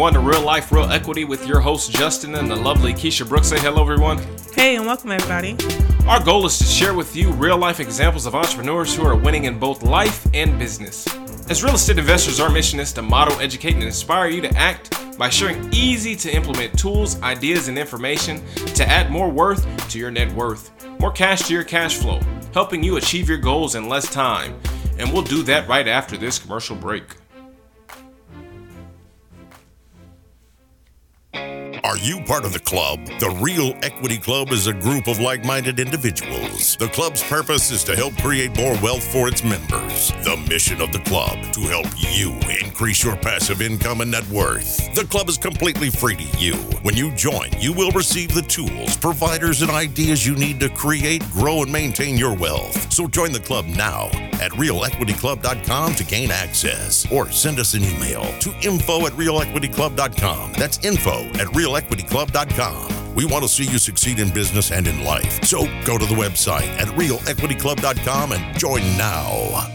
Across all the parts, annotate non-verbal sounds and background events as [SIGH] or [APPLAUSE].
everyone, to Real Life, Real Equity with your host Justin and the lovely Keisha Brooks. Say hello, everyone. Hey, and welcome, everybody. Our goal is to share with you real life examples of entrepreneurs who are winning in both life and business. As real estate investors, our mission is to model, educate, and inspire you to act by sharing easy to implement tools, ideas, and information to add more worth to your net worth, more cash to your cash flow, helping you achieve your goals in less time. And we'll do that right after this commercial break. Are you part of the club? The Real Equity Club is a group of like minded individuals. The club's purpose is to help create more wealth for its members. The mission of the club to help you increase your passive income and net worth. The club is completely free to you. When you join, you will receive the tools, providers, and ideas you need to create, grow, and maintain your wealth. So join the club now at realequityclub.com to gain access or send us an email to info at realequityclub.com. That's info at realequityclub.com. We want to see you succeed in business and in life. So go to the website at realequityclub.com and join now.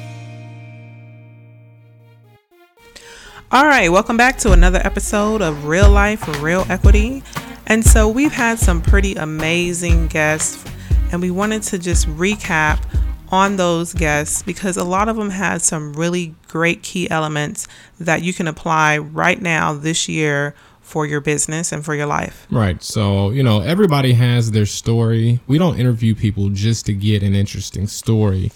All right, welcome back to another episode of Real Life, Real Equity. And so we've had some pretty amazing guests, and we wanted to just recap on those guests because a lot of them had some really great key elements that you can apply right now this year for your business and for your life. Right. So, you know, everybody has their story. We don't interview people just to get an interesting story.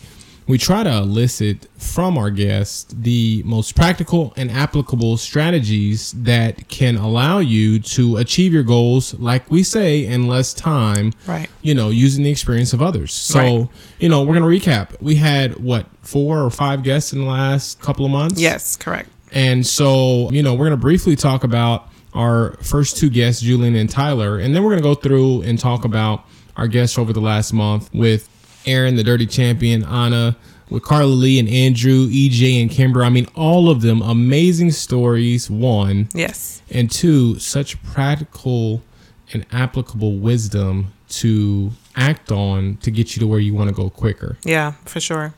We try to elicit from our guests the most practical and applicable strategies that can allow you to achieve your goals, like we say, in less time. Right. You know, using the experience of others. So, Right. you know, we're going to recap. We had, what, four or five guests in the last couple of months? Yes, correct. And so, you know, we're going to briefly talk about our first two guests, Julian and Tyler. And then we're going to go through and talk about our guests over the last month with Aaron, the Dirty Champion, Anna, with Carla Lee and Andrew, EJ and Kimber. I mean, all of them amazing stories, one. Yes. And two, such practical and applicable wisdom to act on to get you to where you want to go quicker. Yeah, for sure.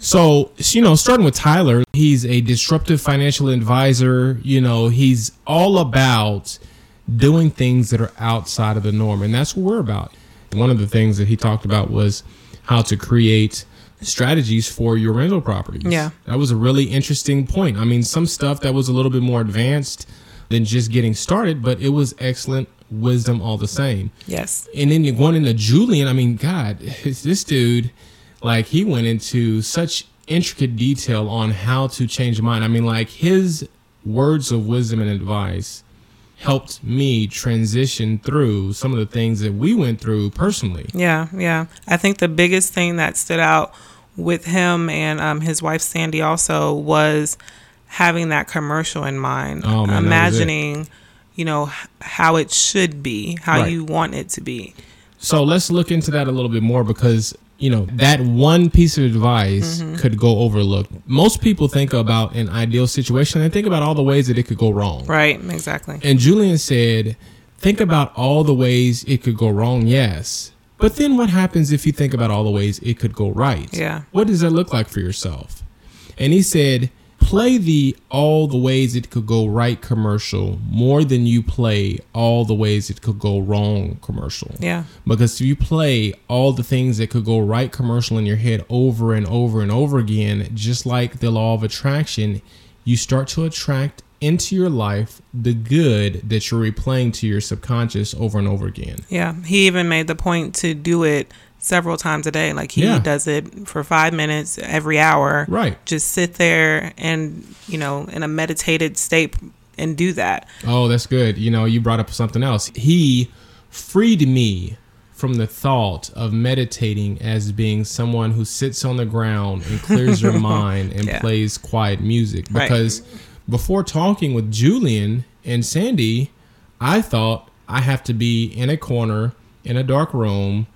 So, you know, starting with Tyler, he's a disruptive financial advisor. You know, he's all about doing things that are outside of the norm. And that's what we're about. One of the things that he talked about was how to create strategies for your rental properties. Yeah. That was a really interesting point. I mean, some stuff that was a little bit more advanced than just getting started, but it was excellent wisdom all the same. Yes. And then going into Julian. I mean, God, [LAUGHS] this dude, like, he went into such intricate detail on how to change your mind. I mean, like, his words of wisdom and advice helped me transition through some of the things that we went through personally. Yeah, yeah. I think the biggest thing that stood out with him and um, his wife Sandy also was having that commercial in mind, Oh, man, that was it. imagining, you know, how it should be, how Right. you want it to be. So let's look into that a little bit more because you know that one piece of advice mm-hmm. could go overlooked. Most people think about an ideal situation and think about all the ways that it could go wrong. Right, exactly. And Julian said, think about all the ways it could go wrong, yes. But then what happens if you think about all the ways it could go right? Yeah. What does that look like for yourself? And he said, play the all the ways it could go right commercial more than you play all the ways it could go wrong commercial. Yeah. Because if you play all the things that could go right commercial in your head over and over and over again, just like the law of attraction, you start to attract into your life the good that you're replaying to your subconscious over and over again. Yeah. He even made the point to do it several times a day. Like he Yeah. does it for five minutes every hour. Right. Just sit there and, you know, in a meditated state and do that. Oh, that's good. You know, you brought up something else. He freed me from the thought of meditating as being someone who sits on the ground and clears your [LAUGHS] mind and Yeah. plays quiet music. Right. Because before talking with Julian and Sandy, I thought I have to be in a corner in a dark room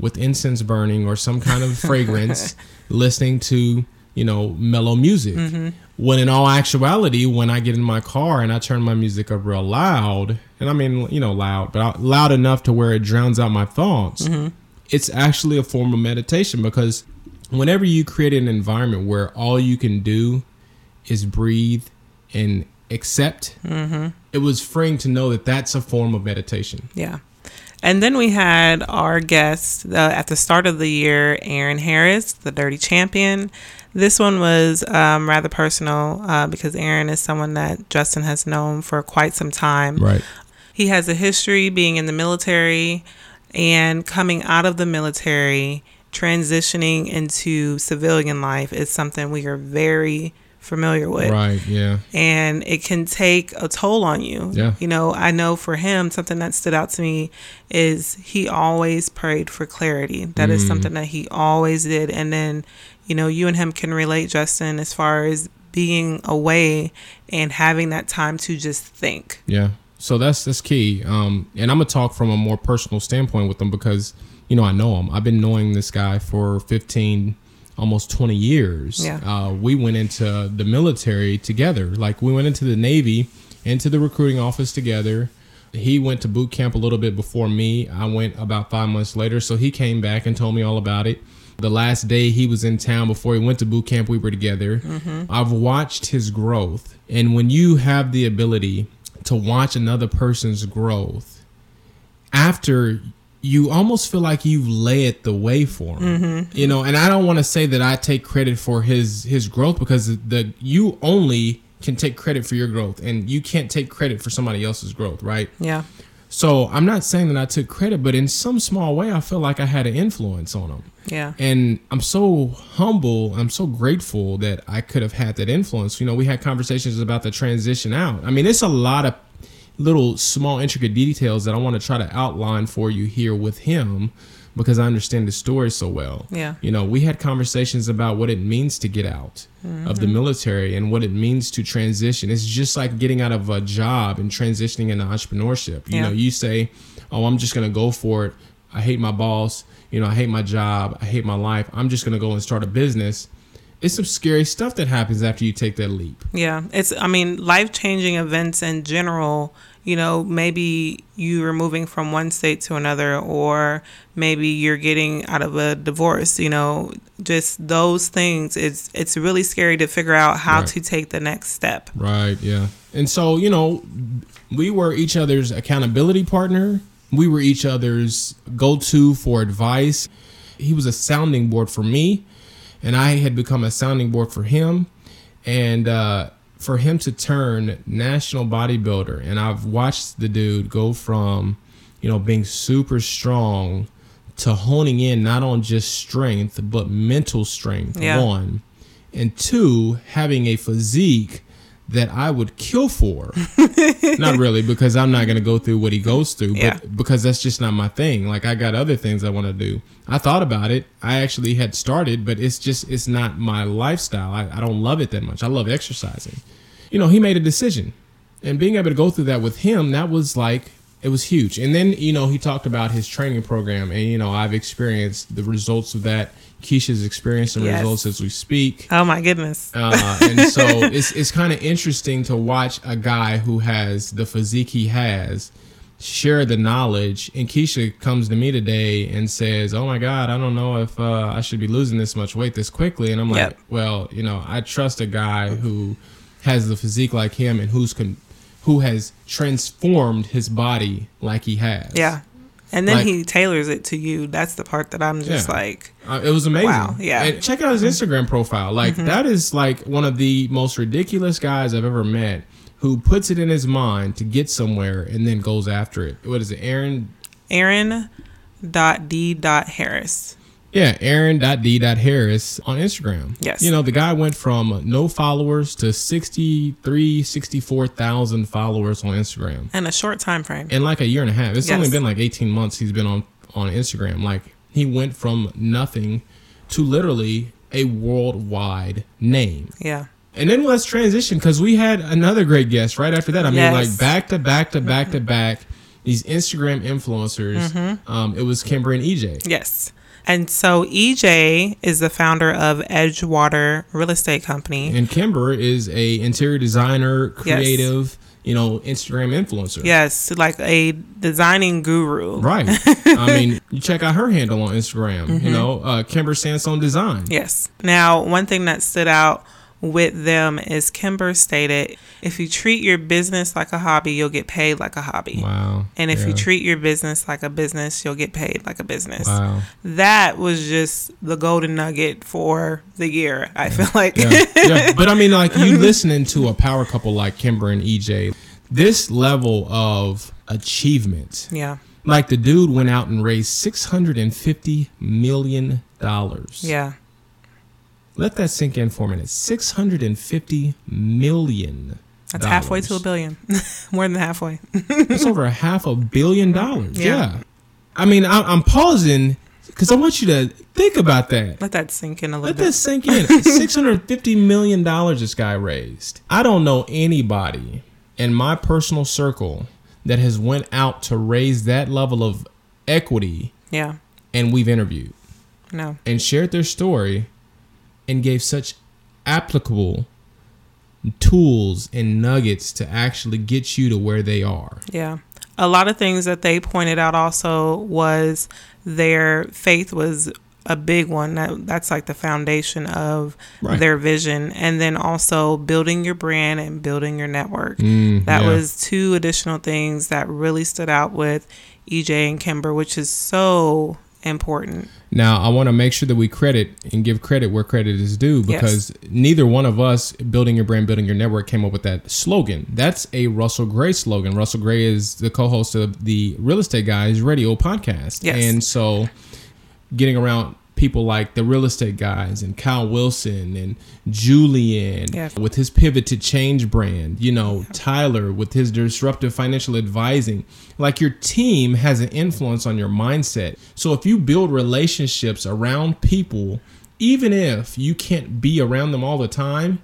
with incense burning or some kind of fragrance, [LAUGHS] listening to, you know, mellow music. Mm-hmm. When in all actuality, when I get in my car and I turn my music up real loud, and I mean, you know, loud, but loud enough to where it drowns out my thoughts, mm-hmm. it's actually a form of meditation because whenever you create an environment where all you can do is breathe and accept mm-hmm. it was freeing to know that that's a form of meditation. Yeah. And then we had our guest uh, at the start of the year, Aaron Harris, the Dirty Champion. This one was um, rather personal uh, because Aaron is someone that Justin has known for quite some time. Right. He has a history being in the military and coming out of the military, transitioning into civilian life is something we are very familiar with. Right. Yeah. And it can take a toll on you. Yeah. You know, I know for him, something that stood out to me is he always prayed for clarity. That is something that he always did. And then, you know, you and him can relate, Justin, as far as being away and having that time to just think. Yeah. So that's that's key. Um, and I'm gonna talk from a more personal standpoint with them because you know I know him. I've been knowing this guy for 15, almost 20 years. Yeah. Uh, we went into the military together. Like we went into the Navy, into the recruiting office together. He went to boot camp a little bit before me. I went about five months later. So he came back and told me all about it. The last day he was in town before he went to boot camp, we were together. I've watched his growth. And when you have the ability to watch another person's growth after you almost feel like you've laid the way for him mm-hmm. you know and i don't want to say that i take credit for his his growth because the you only can take credit for your growth and you can't take credit for somebody else's growth right Yeah. so i'm not saying that i took credit but in some small way i feel like i had an influence on him Yeah. and I'm so humble. I'm so grateful that I could have had that influence. You know, we had conversations about the transition out. I mean, it's a lot of little small intricate details that I want to try to outline for you here with him because I understand the story so well. Yeah. You know, we had conversations about what it means to get out of the mm-hmm. military and what it means to transition. It's just like getting out of a job and transitioning into entrepreneurship. You Yeah. know, you say, "Oh, I'm just going to go for it. I hate my boss. You know, I hate my job. I hate my life. I'm just going to go and start a business." It's some scary stuff that happens after you take that leap. Yeah, it's I mean life changing events in general. You know, maybe you are moving from one state to another, or maybe you're getting out of a divorce. You know, just those things. It's it's really scary to figure out how Right. to take the next step. Right, yeah. And so, you know, we were each other's accountability partner. We were each other's go to for advice. He was a sounding board for me, and I had become a sounding board for him. And uh, for him to turn national bodybuilder, and I've watched the dude go from, you know, being super strong to honing in not on just strength, but mental strength, Yeah. one. And two, having a physique that I would kill for. [LAUGHS] not really, because I'm not going to go through what he goes through, Yeah. but because that's just not my thing. Like I got other things I want to do. I thought about it. I actually had started, but it's just it's not my lifestyle. I, I don't love it that much. I love exercising. You know, he made a decision. And being able to go through that with him, that was like it was huge. And then, you know, he talked about his training program and you know, I've experienced the results of that. Keisha's experienced the Yes. results as we speak. Oh my goodness. Uh, and so [LAUGHS] it's it's kind of interesting to watch a guy who has the physique he has share the knowledge. And Keisha comes to me today and says, "Oh my God, I don't know if uh, I should be losing this much weight this quickly." And I'm like, Yep. "Well, you know, I trust a guy who has the physique like him and who's con- who has transformed his body like he has." yeah. And then like- he tailors it to you. That's the part that I'm just Yeah. like, Uh, it was amazing. Wow, yeah. Mm-hmm. And check out his Instagram profile. Like that is like one of the most ridiculous guys I've ever met who puts it in his mind to get somewhere and then goes after it. What is it? Aaron Aaron dot D dot Harris. Yeah, Aaron.d.harris on Instagram. Yes. You know, the guy went from no followers to 63, 64,000 followers on Instagram In a short time frame. in like a year and a half. It's Yes. only been like 18 months he's been on on Instagram. Like he went from nothing to literally a worldwide name. Yeah. And then let's transition because we had another great guest right after that. I mean, Yes. like back to back to back to back, these Instagram influencers. Mm-hmm. Um, it was Kimber and EJ. Yes. And so EJ is the founder of Edgewater Real Estate Company. And Kimber is a interior designer, Yes. creative, you know, Instagram influencer. Yes, like a designing guru. Right. [LAUGHS] I mean, you check out her handle on Instagram. Mm-hmm. You know, uh, Kimber Sandstone Design. Yes. Now, one thing that stood out with them is Kimber stated, if you treat your business like a hobby, you'll get paid like a hobby. Wow. And if you treat your business like a business, you'll get paid like a business. Wow. That was just the golden nugget for the year. I feel like. yeah, yeah. [LAUGHS] But I mean, like you listening to a power couple like Kimber and EJ, this level of achievement, yeah. like the dude went out and raised six hundred and fifty million dollars. Yeah. Let that sink in for a minute. Six hundred and fifty million. That's halfway to a billion. [LAUGHS] More than halfway. That's over a half a billion dollars. Yeah. Yeah. I mean, I, I'm pausing because I want you to think about that. Let that sink in a little Let bit. this sink in. [LAUGHS] Six hundred fifty million dollars this guy raised. I don't know anybody in my personal circle that has went out to raise that level of equity, yeah. and we've interviewed No. and shared their story, and gave such applicable tools and nuggets to actually get you to where they are. Yeah. A lot of things that they pointed out also was their faith was a big one. That that's like the foundation of Right. their vision. And then also building your brand and building your network. Mm, that yeah. was two additional things that really stood out with EJ and Kimber, which is so important. Now, I want to make sure that we credit and give credit where credit is due because neither one of us, building your brand, building your network, came up with that slogan. That's a Russell Gray slogan. Russell Gray is the co host of the Real Estate Guys radio podcast. Yes. And so, getting around people like the real estate guys and Kyle Wilson and Julian Yes. with his pivot to change brand, you know, Tyler with his disruptive financial advising. Like your team has an influence on your mindset. So if you build relationships around people, even if you can't be around them all the time,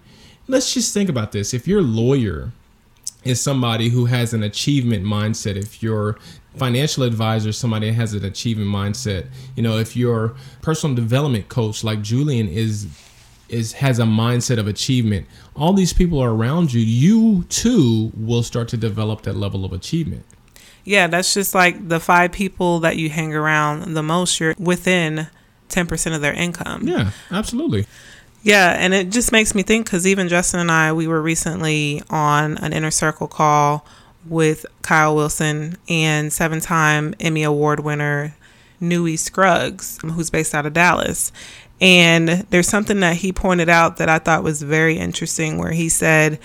let's just think about this. If your lawyer is somebody who has an achievement mindset, if your financial advisor is somebody that has an achievement mindset, you know, if your personal development coach like Julian is is has a mindset of achievement, all these people are around you, you too will start to develop that level of achievement. Yeah, that's just like the five people that you hang around the most, you're within 10% of their income. Yeah, absolutely. Yeah, and it just makes me think because even Justin and I, we were recently on an inner circle call with Kyle Wilson and seven time Emmy Award winner Newy Scruggs, who's based out of Dallas. And there's something that he pointed out that I thought was very interesting where he said,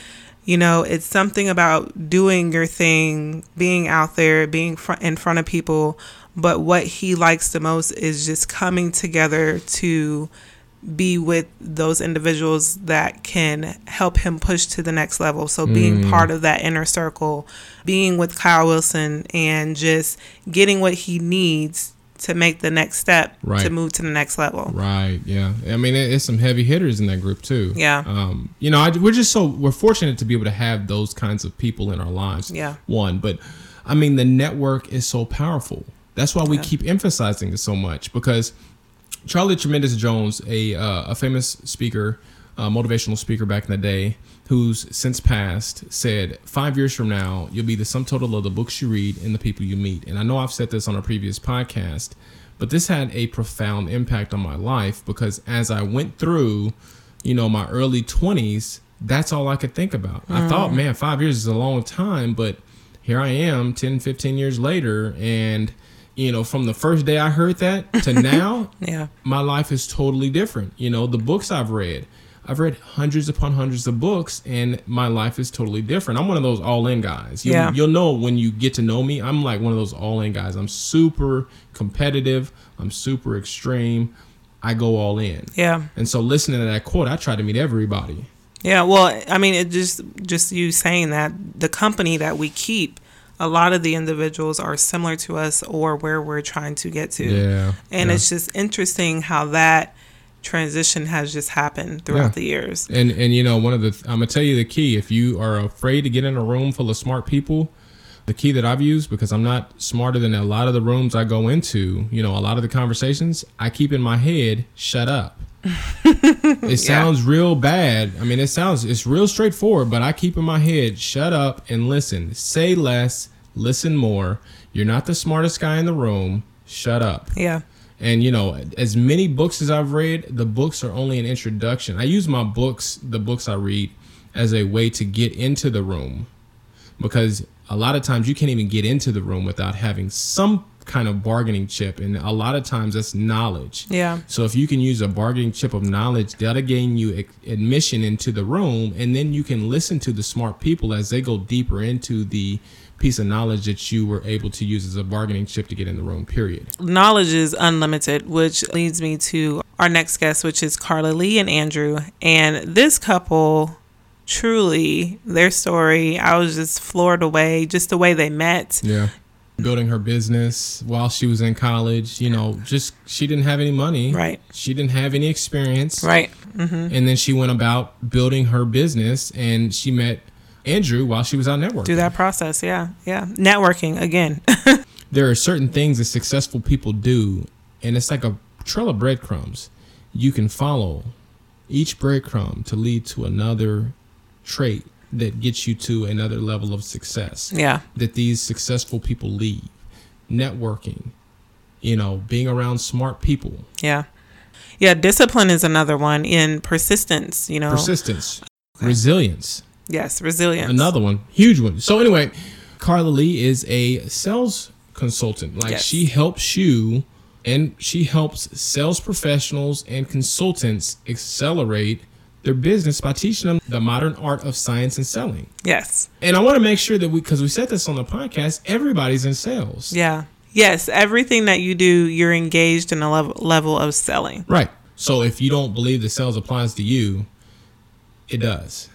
you know, it's something about doing your thing, being out there, being fr- in front of people. But what he likes the most is just coming together to be with those individuals that can help him push to the next level. So being part of that inner circle, being with Kyle Wilson and just getting what he needs to make the next step to move to the next level. Right. Yeah. I mean, it's some heavy hitters in that group too. Yeah. Um, you know, I, we're just so we're fortunate to be able to have those kinds of people in our lives. Yeah. One, but I mean, the network is so powerful. That's why we keep emphasizing it so much because Charlie Tremendous Jones, a uh, a famous speaker, uh, motivational speaker back in the day, who's since passed, said five years from now you'll be the sum total of the books you read and the people you meet. And I know I've said this on a previous podcast, but this had a profound impact on my life because as I went through, you know, my early twenties, that's all I could think about. I thought, man, five years is a long time, but here I am 10, 15 years later, and you know, from the first day I heard that to [LAUGHS] now, Yeah. my life is totally different. You know, the books I've read, I've read hundreds upon hundreds of books, and my life is totally different. I'm one of those all in guys. You, Yeah. You'll know when you get to know me, I'm like one of those all in guys. I'm super competitive, I'm super extreme. I go all in. Yeah. And so, listening to that quote, I try to meet everybody. Yeah, well, I mean, it just just you saying that the company that we keep, a lot of the individuals are similar to us or where we're trying to get to. Yeah, And yeah. it's just interesting how that transition has just happened throughout Yeah. the years. And and you know one of the I'm gonna tell you the key. If you are afraid to get in a room full of smart people, the key that I've used because I'm not smarter than a lot of the rooms I go into. You know, a lot of the conversations I keep in my head. Shut up. It sounds real bad. I mean, it sounds it's real straightforward, but I keep in my head. Shut up and listen. Say less. Listen more. You're not the smartest guy in the room. Shut up. Yeah. And you know, as many books as I've read, the books are only an introduction. I use my books, the books I read, as a way to get into the room because a lot of times you can't even get into the room without having some kind of bargaining chip and a lot of times that's knowledge Yeah. so if you can use a bargaining chip of knowledge that'll gain you admission into the room and then you can listen to the smart people as they go deeper into the piece of knowledge that you were able to use as a bargaining chip to get in the room period knowledge is unlimited, which leads me to our next guest, which is Carla Lee and Andrew. And this couple, truly, their story, I was just floored away, just the way they met. yeah building her business while she was in college you know just she didn't have any money Right. she didn't have any experience Right. Mm-hmm. and then she went about building her business and she met andrew while she was out networking Through that process. Yeah. Yeah. Networking again. [LAUGHS] there are certain things that successful people do and it's like a trail of breadcrumbs you can follow each breadcrumb to lead to another trait that gets you to another level of success yeah. that these successful people lead networking you know being around smart people Yeah. Yeah. Discipline is another one in persistence, you know. persistence resilience yes. Resilience. Another one, huge one. So anyway, Carla Lee is a sales consultant. Like Yes. she helps you and she helps sales professionals and consultants accelerate their business by teaching them the modern art of science and selling. Yes. And I want to make sure that we because we said this on the podcast, everybody's in sales. Yeah. Yes. Everything that you do, you're engaged in a level, level of selling. Right. So if you don't believe that sales applies to you, it does.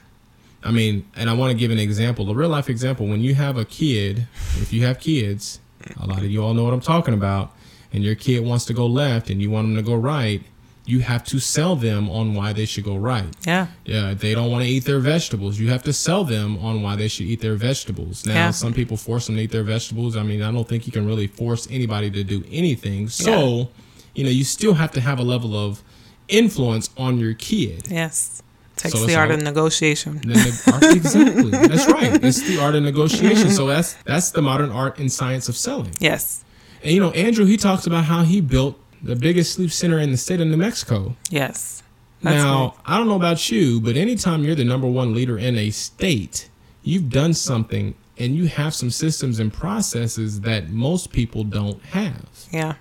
I mean, and I want to give an example, a real life example. When you have a kid, if you have kids, a lot of you all know what I'm talking about, and your kid wants to go left and you want them to go right, you have to sell them on why they should go right. Yeah. Yeah, they don't want to eat their vegetables. You have to sell them on why they should eat their vegetables. Now, Yeah. some people force them to eat their vegetables. I mean, I don't think you can really force anybody to do anything. So, you know, you still have to have a level of influence on your kid. Yes. Takes So the art all- of negotiation. The art- exactly. That's right. It's the art of negotiation. So that's that's the modern art and science of selling. Yes. And you know, Andrew, he talks about how he built the biggest sleep center in the state of New Mexico. Yes. That's now, right. I don't know about you, but anytime you're the number one leader in a state, you've done something and you have some systems and processes that most people don't have. Yeah.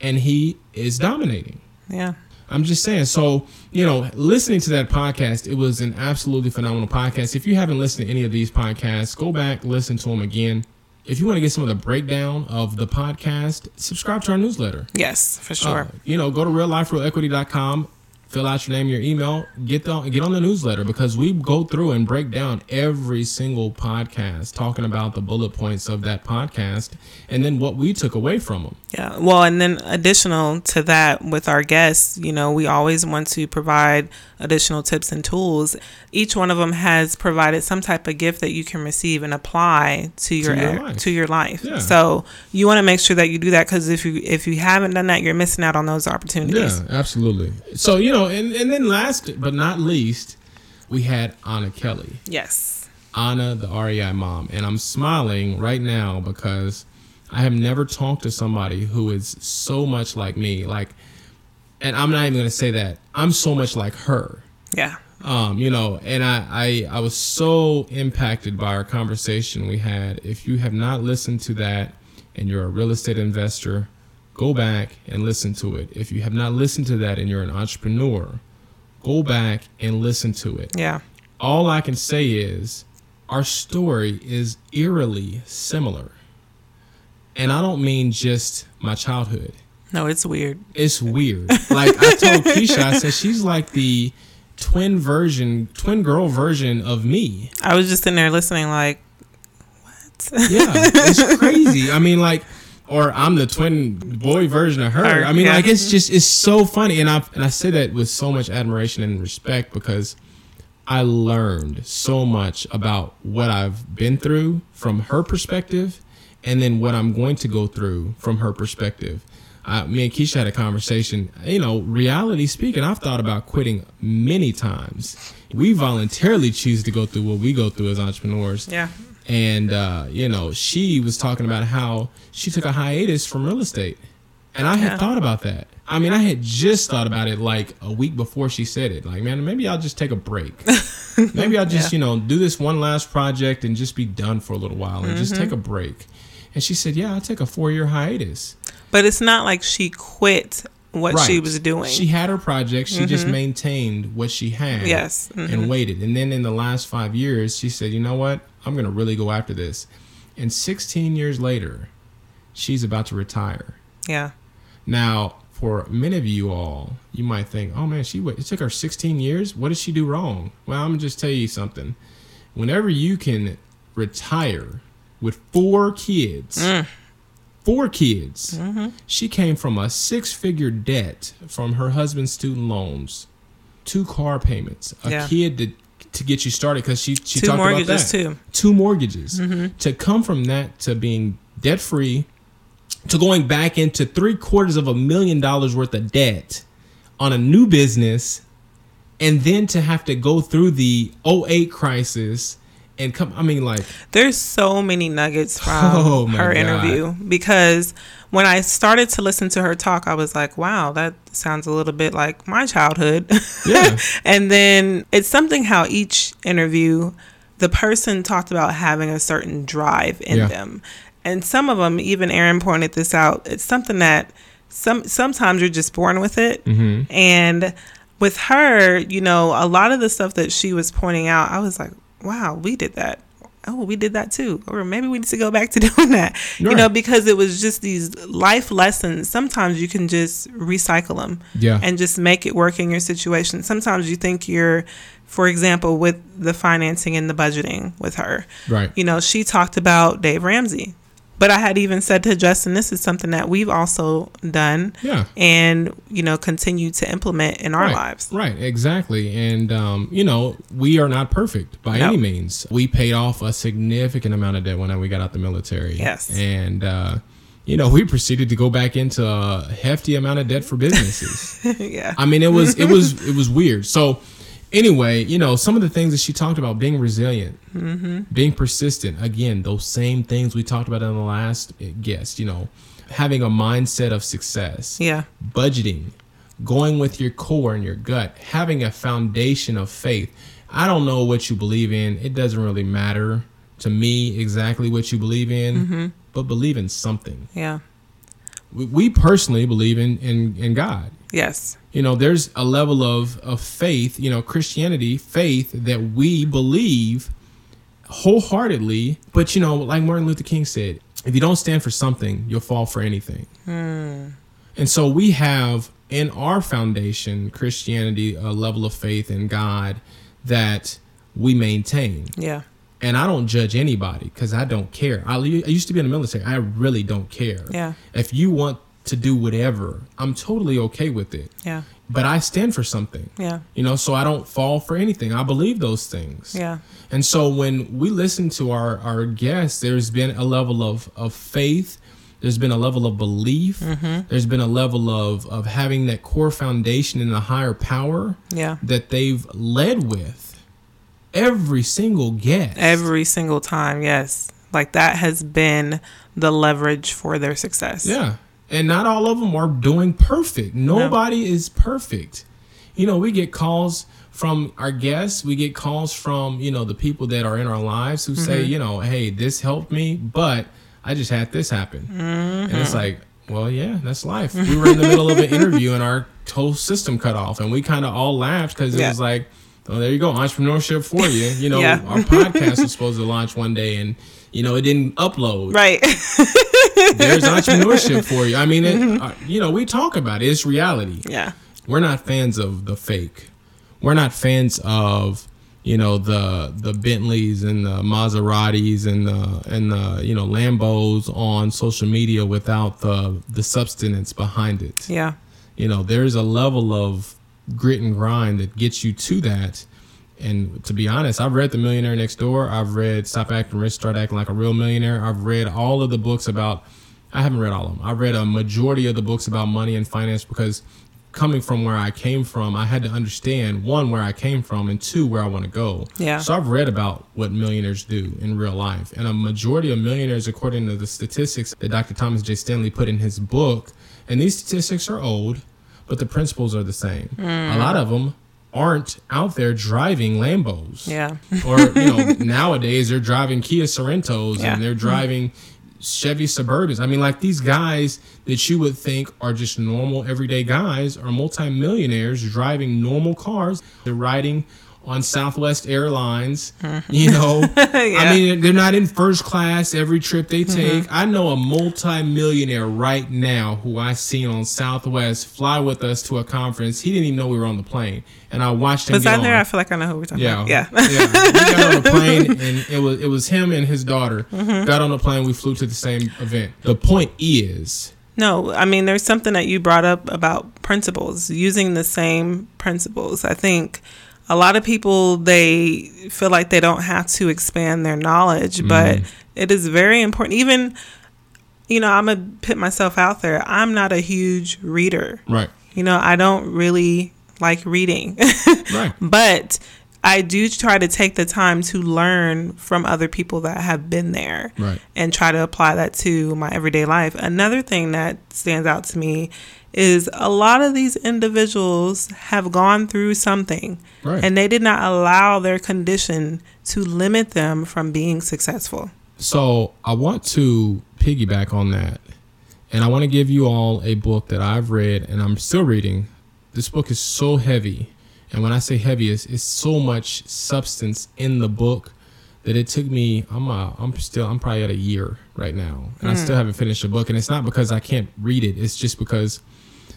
And he is dominating. Yeah. I'm just saying. So, you know, listening to that podcast, it was an absolutely phenomenal podcast. If you haven't listened to any of these podcasts, go back, listen to them again. If you want to get some of the breakdown of the podcast, subscribe to our newsletter. Yes, for sure. Uh, you know, go to realliferealequity.com, fill out your name, your email, get the, get on the newsletter because we go through and break down every single podcast, talking about the bullet points of that podcast and then what we took away from them. Yeah. Well, and then additional to that with our guests, you know, we always want to provide additional tips and tools. Each one of them has provided some type of gift that you can receive and apply to your your life. to your life. Yeah. So you want to make sure that you do that because if you if you haven't done that, you're missing out on those opportunities. Yeah, absolutely. So, you know, and, and then last but not least, we had Anna Kelly. Yes. Anna, the REI mom. And I'm smiling right now because I have never talked to somebody who is so much like me. Like, and I'm not even going to say that. I'm so much like her. Yeah. Um, you know, and I, I, I was so impacted by our conversation we had. If you have not listened to that and you're a real estate investor, go back and listen to it. If you have not listened to that and you're an entrepreneur, go back and listen to it Yeah. all I can say is our story is eerily similar. And I don't mean just my childhood. No, it's weird. It's weird. Like I told [LAUGHS] Keisha, I said she's like the twin version, twin girl version of me. I was just in there listening, like, what? Yeah, it's crazy. I mean, like, or I'm the twin boy version of her. I mean, yeah. like, it's just it's so funny, and I and I say that with so much admiration and respect because I learned so much about what I've been through from her perspective, and then what I'm going to go through from her perspective. Uh, me and Keisha had a conversation. You know, reality speaking, I've thought about quitting many times. We voluntarily choose to go through what we go through as entrepreneurs Yeah. And uh, you know she was talking about how she took a hiatus from real estate And I had Yeah. thought about that. I mean, I had just thought about it like a week before she said it. Like, man, maybe I'll just take a break. [LAUGHS] maybe I'll just, you know, do this one last project and just be done for a little while and just Mm-hmm. take a break. And she said, yeah, I'll take a four year hiatus. But it's not like she quit what she was doing. Mm-hmm. She had her project. She just maintained what she had. Yes. Mhm. And waited. And then in the last five years, she said, you know what? I'm going to really go after this. And 16 years later, she's about to retire. yeah. Now, for many of you all, you might think, oh man, she wait, it took her 16 years. What did she do wrong? Well, I'm going to just tell you something. Whenever you can retire with four kids, four kids, mm-hmm. she came from a six figure debt from her husband's student loans, two car payments, a Yeah. kid to, to get you started because she, she Two talked about mortgages, that. too. Two mortgages. Mm-hmm. To come from that to being debt free to going back into three quarters of a million dollars worth of debt on a new business and then to have to go through the 08 crisis and come i mean like There's so many nuggets [LAUGHS] from Oh, her God. interview because when I started to listen to her talk, I was like, wow, that sounds a little bit like my childhood. [LAUGHS] Yeah. and then it's something how each interview, the person talked about having a certain drive in Yeah. them. And some of them, even Aaron pointed this out, it's something that some sometimes you're just born with it. Mm-hmm. And with her, you know, a lot of the stuff that she was pointing out, I was like, wow, we did that. Oh, we did that too. Or maybe we need to go back to [LAUGHS] doing that. You know, Right. because it was just these life lessons. Sometimes you can just recycle them Yeah. and just make it work in your situation. Sometimes you think you're, for example, with the financing and the budgeting with her. Right. You know, she talked about Dave Ramsey. But I had even said to Justin, this is something that we've also done Yeah. and, you know, continue to implement in our right. lives. Right, exactly. And, um, you know, we are not perfect by No. any means. We paid off a significant amount of debt when we got out the military. Yes. And, uh, you know, we proceeded to go back into a hefty amount of debt for businesses. [LAUGHS] yeah. I mean, it was it was it was weird. So, anyway, you know, some of the things that she talked about being resilient, mm-hmm. being persistent. Again, those same things we talked about in the last guest. You know, having a mindset of success, yeah. budgeting, going with your core and your gut, having a foundation of faith. I don't know what you believe in. It doesn't really matter to me exactly what you believe in, mm-hmm. but believe in something. Yeah. We, we personally believe in, in in God Yes. you know there's a level of of faith you know christianity faith that we believe wholeheartedly but you know like martin luther king said if you don't stand for something you'll fall for anything hmm. and so we have in our foundation christianity a level of faith in god that we maintain Yeah. and I don't judge anybody because I don't care. I, I used to be in the military. I really don't care. Yeah. If you want to do whatever, I'm totally okay with it. Yeah. But I stand for something. Yeah. You know, so I don't fall for anything. I believe those things. Yeah. And so when we listen to our, our guests, there's been a level of, of faith. There's been a level of belief. Mm-hmm. There's been a level of, of having that core foundation in a higher power Yeah. that they've led with. Every single guest. Every single time. Yes. Like that has been the leverage for their success. Yeah. And not all of them are doing perfect. Nobody is perfect. You know, we get calls from our guests, we get calls from, you know, the people that are in our lives who say, Mm-hmm. you know, hey, this helped me, but I just had this happen. And Mm-hmm. it's like, well, yeah, that's life. We were in the middle of an interview and our whole system cut off, and we kind of all laughed because it Yeah. was like, oh, there you go, entrepreneurship for you. You know, Yeah. our podcast was supposed to launch one day, and you know, it didn't upload Right. [LAUGHS] there's entrepreneurship for you. I mean, it, uh, you know, we talk about it. It's reality. yeah. We're not fans of the fake. We're not fans of you know the the Bentleys and the Maseratis and the and the you know Lambos on social media without the the substance behind it. Yeah. You know, there's a level of grit and grind that gets you to that. And to be honest, I've read The Millionaire Next Door. I've read Stop Acting Rich, Start Acting Like a Real Millionaire. I've read all of the books about. I haven't read all of them. I've read a majority of the books about money and finance because coming from where I came from, I had to understand one where I came from and two where I want to go. Yeah. So I've read about what millionaires do in real life, and a majority of millionaires, according to the statistics that Dr. Thomas J. Stanley put in his book, and these statistics are old, but the principles are the same. Hmm. A lot of them aren't out there driving Lambos Yeah. or you know [LAUGHS] nowadays they're driving Kia Sorentos Yeah. and they're driving Chevy Suburbans. I mean, like these guys that you would think are just normal everyday guys are multimillionaires driving normal cars. They're riding on Southwest Airlines. [LAUGHS] You know, I mean, they're not in first class every trip they take. I know a multimillionaire right now who I seen on Southwest fly with us to a conference. He didn't even know we were on the plane, and I watched him. Was that there? on. I feel like I know who we're talking Yeah, about. Yeah. yeah. We got on the [LAUGHS] plane, and it was it was him and his daughter. Mm-hmm. Got on the plane. We flew to the same event. The point is, No, I mean, there's something that you brought up about principles, using the same principles. I think a lot of people, they feel like they don't have to expand their knowledge, but mm-hmm. it is very important. Even, you know, I'm to put myself out there. I'm not a huge reader. right, You know, I don't really like reading. [LAUGHS] right, but I do try to take the time to learn from other people that have been there Right. and try to apply that to my everyday life. Another thing that stands out to me is a lot of these individuals have gone through something Right. and they did not allow their condition to limit them from being successful. So I want to piggyback on that, and I want to give you all a book that I've read and I'm still reading. This book is so heavy, and when I say heavy, it's, it's so much substance in the book that it took me. I'm uh, I'm still I'm probably at a year right now, and I still haven't finished the book. And it's not because I can't read it. It's just because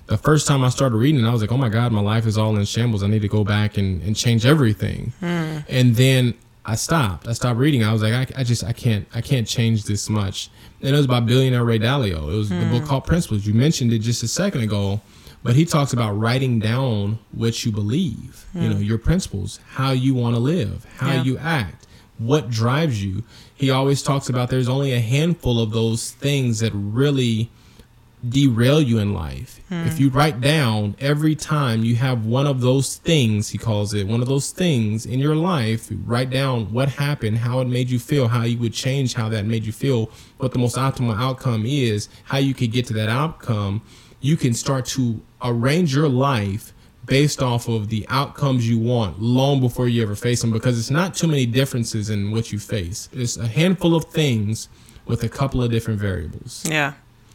the first time I started reading, I was like, oh my God, my life is all in shambles. I need to go back and, and change everything. Hmm. And then I stopped. I stopped reading. I was like, I, I just, I can't, I can't change this much. And it was by billionaire Ray Dalio. It was the book hmm. called Principles. You mentioned it just a second ago, but he talks about writing down what you believe, you know, hmm. your principles, how you want to live, how Yeah. you act, what drives you. He always talks about there's only a handful of those things that really derail you in life. Hmm. If you write down every time you have one of those things, he calls it one of those things in your life, write down what happened, how it made you feel, how you would change how that made you feel, what the most optimal outcome is, how you could get to that outcome, you can start to arrange your life based off of the outcomes you want long before you ever face them because it's not too many differences in what you face. It's a handful of things with a couple of different variables. Yeah.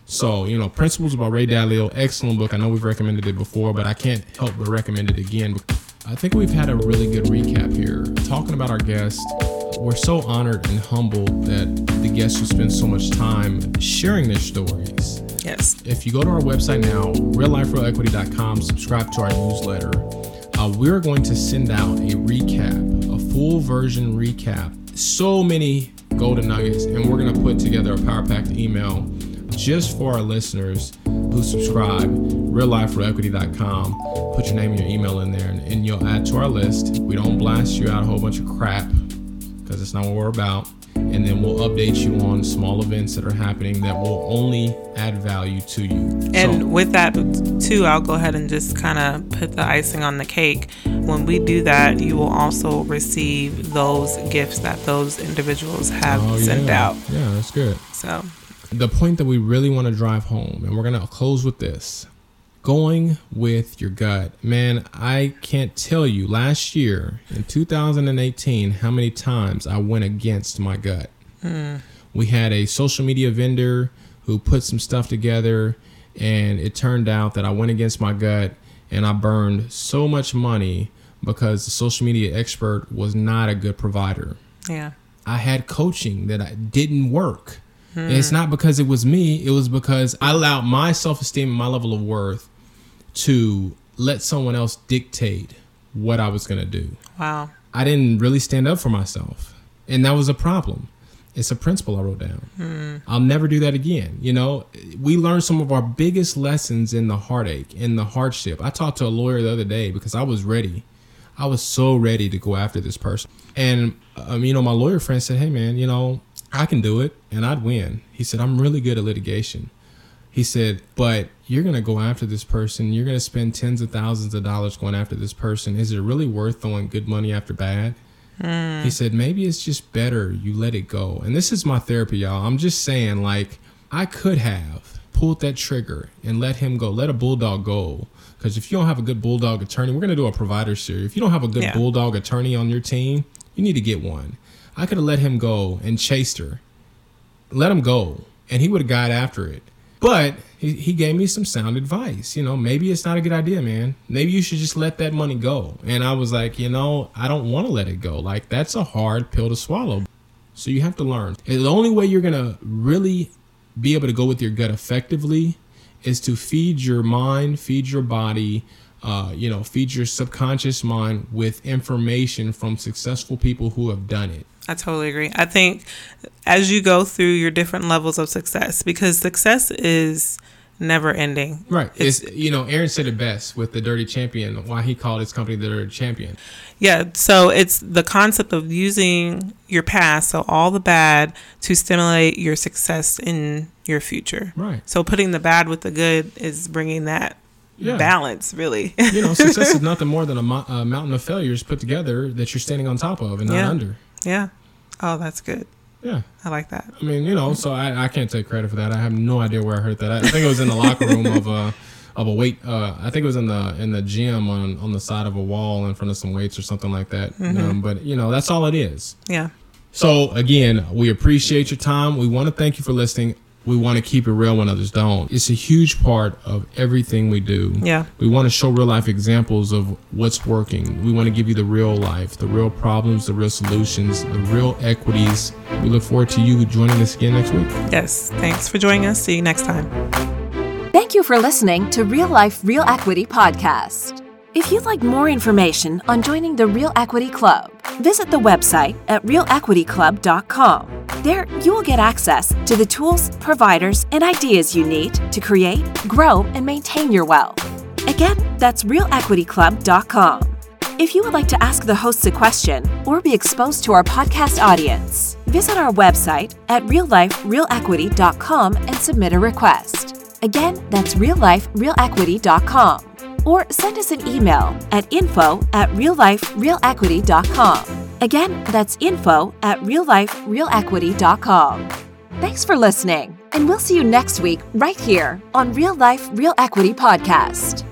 So, you know, Principles by Ray Dalio, excellent book. I know we've recommended it before, but I can't help but recommend it again. I think we've had a really good recap here. Talking about our guest, we're so honored and humbled that the guests will spend so much time sharing their stories. Yes. If you go to our website now, realliferealequity.com, subscribe to our newsletter, uh, we're going to send out a recap, a full version recap. So many golden nuggets, and we're going to put together a power packed email just for our listeners who subscribe. Realliferealequity.com. Put your name and your email in there, and, and you'll add to our list. We don't blast you out a whole bunch of crap because it's not what we're about. And then we'll update you on small events that are happening that will only add value to you. And So- with that, too, I'll go ahead and just kind of put the icing on the cake. When we do that, you will also receive those gifts that those individuals have Oh, sent yeah. out. Yeah, that's good. So, The point that we really want to drive home, and we're going to close with this going with your gut. Man, I can't tell you last year in 2018 how many times I went against my gut. Hmm. We had a social media vendor who put some stuff together, and it turned out that I went against my gut and I burned so much money because the social media expert was not a good provider. yeah. I had coaching that I didn't work. It's not because it was me, it was because I allowed my self esteem and my level of worth to let someone else dictate what I was going to do. Wow. I didn't really stand up for myself. And that was a problem. It's a principle I wrote down. I'll never do that again. You know, we learned some of our biggest lessons in the heartache, in the hardship. I talked to a lawyer the other day because I was ready. I was so ready to go after this person. And, um, you know, my lawyer friend said, Hey, man, you know, I can do it and I'd win. He said, I'm really good at litigation. He said, but you're going to go after this person. You're going to spend tens of thousands of dollars going after this person. Is it really worth throwing good money after bad? Hmm. He said, maybe it's just better you let it go. And this is my therapy, y'all. I'm just saying, like, I could have pulled that trigger and let him go, let a bulldog go. Because if you don't have a good bulldog attorney, we're going to do a provider series. If you don't have a good Yeah. bulldog attorney on your team, you need to get one. I could have let him go and chased her. Let him go and he would have got after it. But he, he gave me some sound advice you know maybe it's not a good idea man. Maybe you should just let that money go. And i was like you know i don't want to let it go. Like that's a hard pill to swallow. So you have to learn. And the only way you're gonna really be able to go with your gut effectively is to feed your mind feed your body uh, you know feed your subconscious mind with information from successful people who have done it I totally agree. I think as you go through your different levels of success, because success is never ending. Right. It's, you know, Aaron said it best with the Dirty Champion. Why he called his company the Dirty Champion. Yeah. So it's the concept of using your past, so all the bad, to stimulate your success in your future. Right. So putting the bad with the good is bringing that Yeah. balance, really. You know, success is [LAUGHS] nothing more than a, mo- a mountain of failures put together that you're standing on top of and not Yeah. under. yeah. Oh, that's good. Yeah. I like that. I mean, you know, so I, I can't take credit for that. I have no idea where I heard that. I think it was in the locker room of a of a weight. Uh, I think it was in the in the gym on on the side of a wall in front of some weights or something like that. Mm-hmm. Um, but you know, that's all it is. Yeah. So again, we appreciate your time. We want to thank you for listening. We want to keep it real when others don't. It's a huge part of everything we do. Yeah. We want to show real life examples of what's working. We want to give you the real life, the real problems, the real solutions, the real equities. We look forward to you joining us again next week. Yes. Thanks for joining us. See you next time. Thank you for listening to Real Life Real Equity Podcast. If you'd like more information on joining the Real Equity Club, visit the website at realequityclub.com. There, you will get access to the tools, providers, and ideas you need to create, grow, and maintain your wealth. Again, that's realequityclub.com. If you would like to ask the hosts a question or be exposed to our podcast audience, visit our website at realliferealequity.com and submit a request. Again, that's realliferealequity.com. Or send us an email at info at realliferealequity.com. Again, that's info at realliferealequity.com. Thanks for listening, and we'll see you next week right here on Real Life Real Equity Podcast.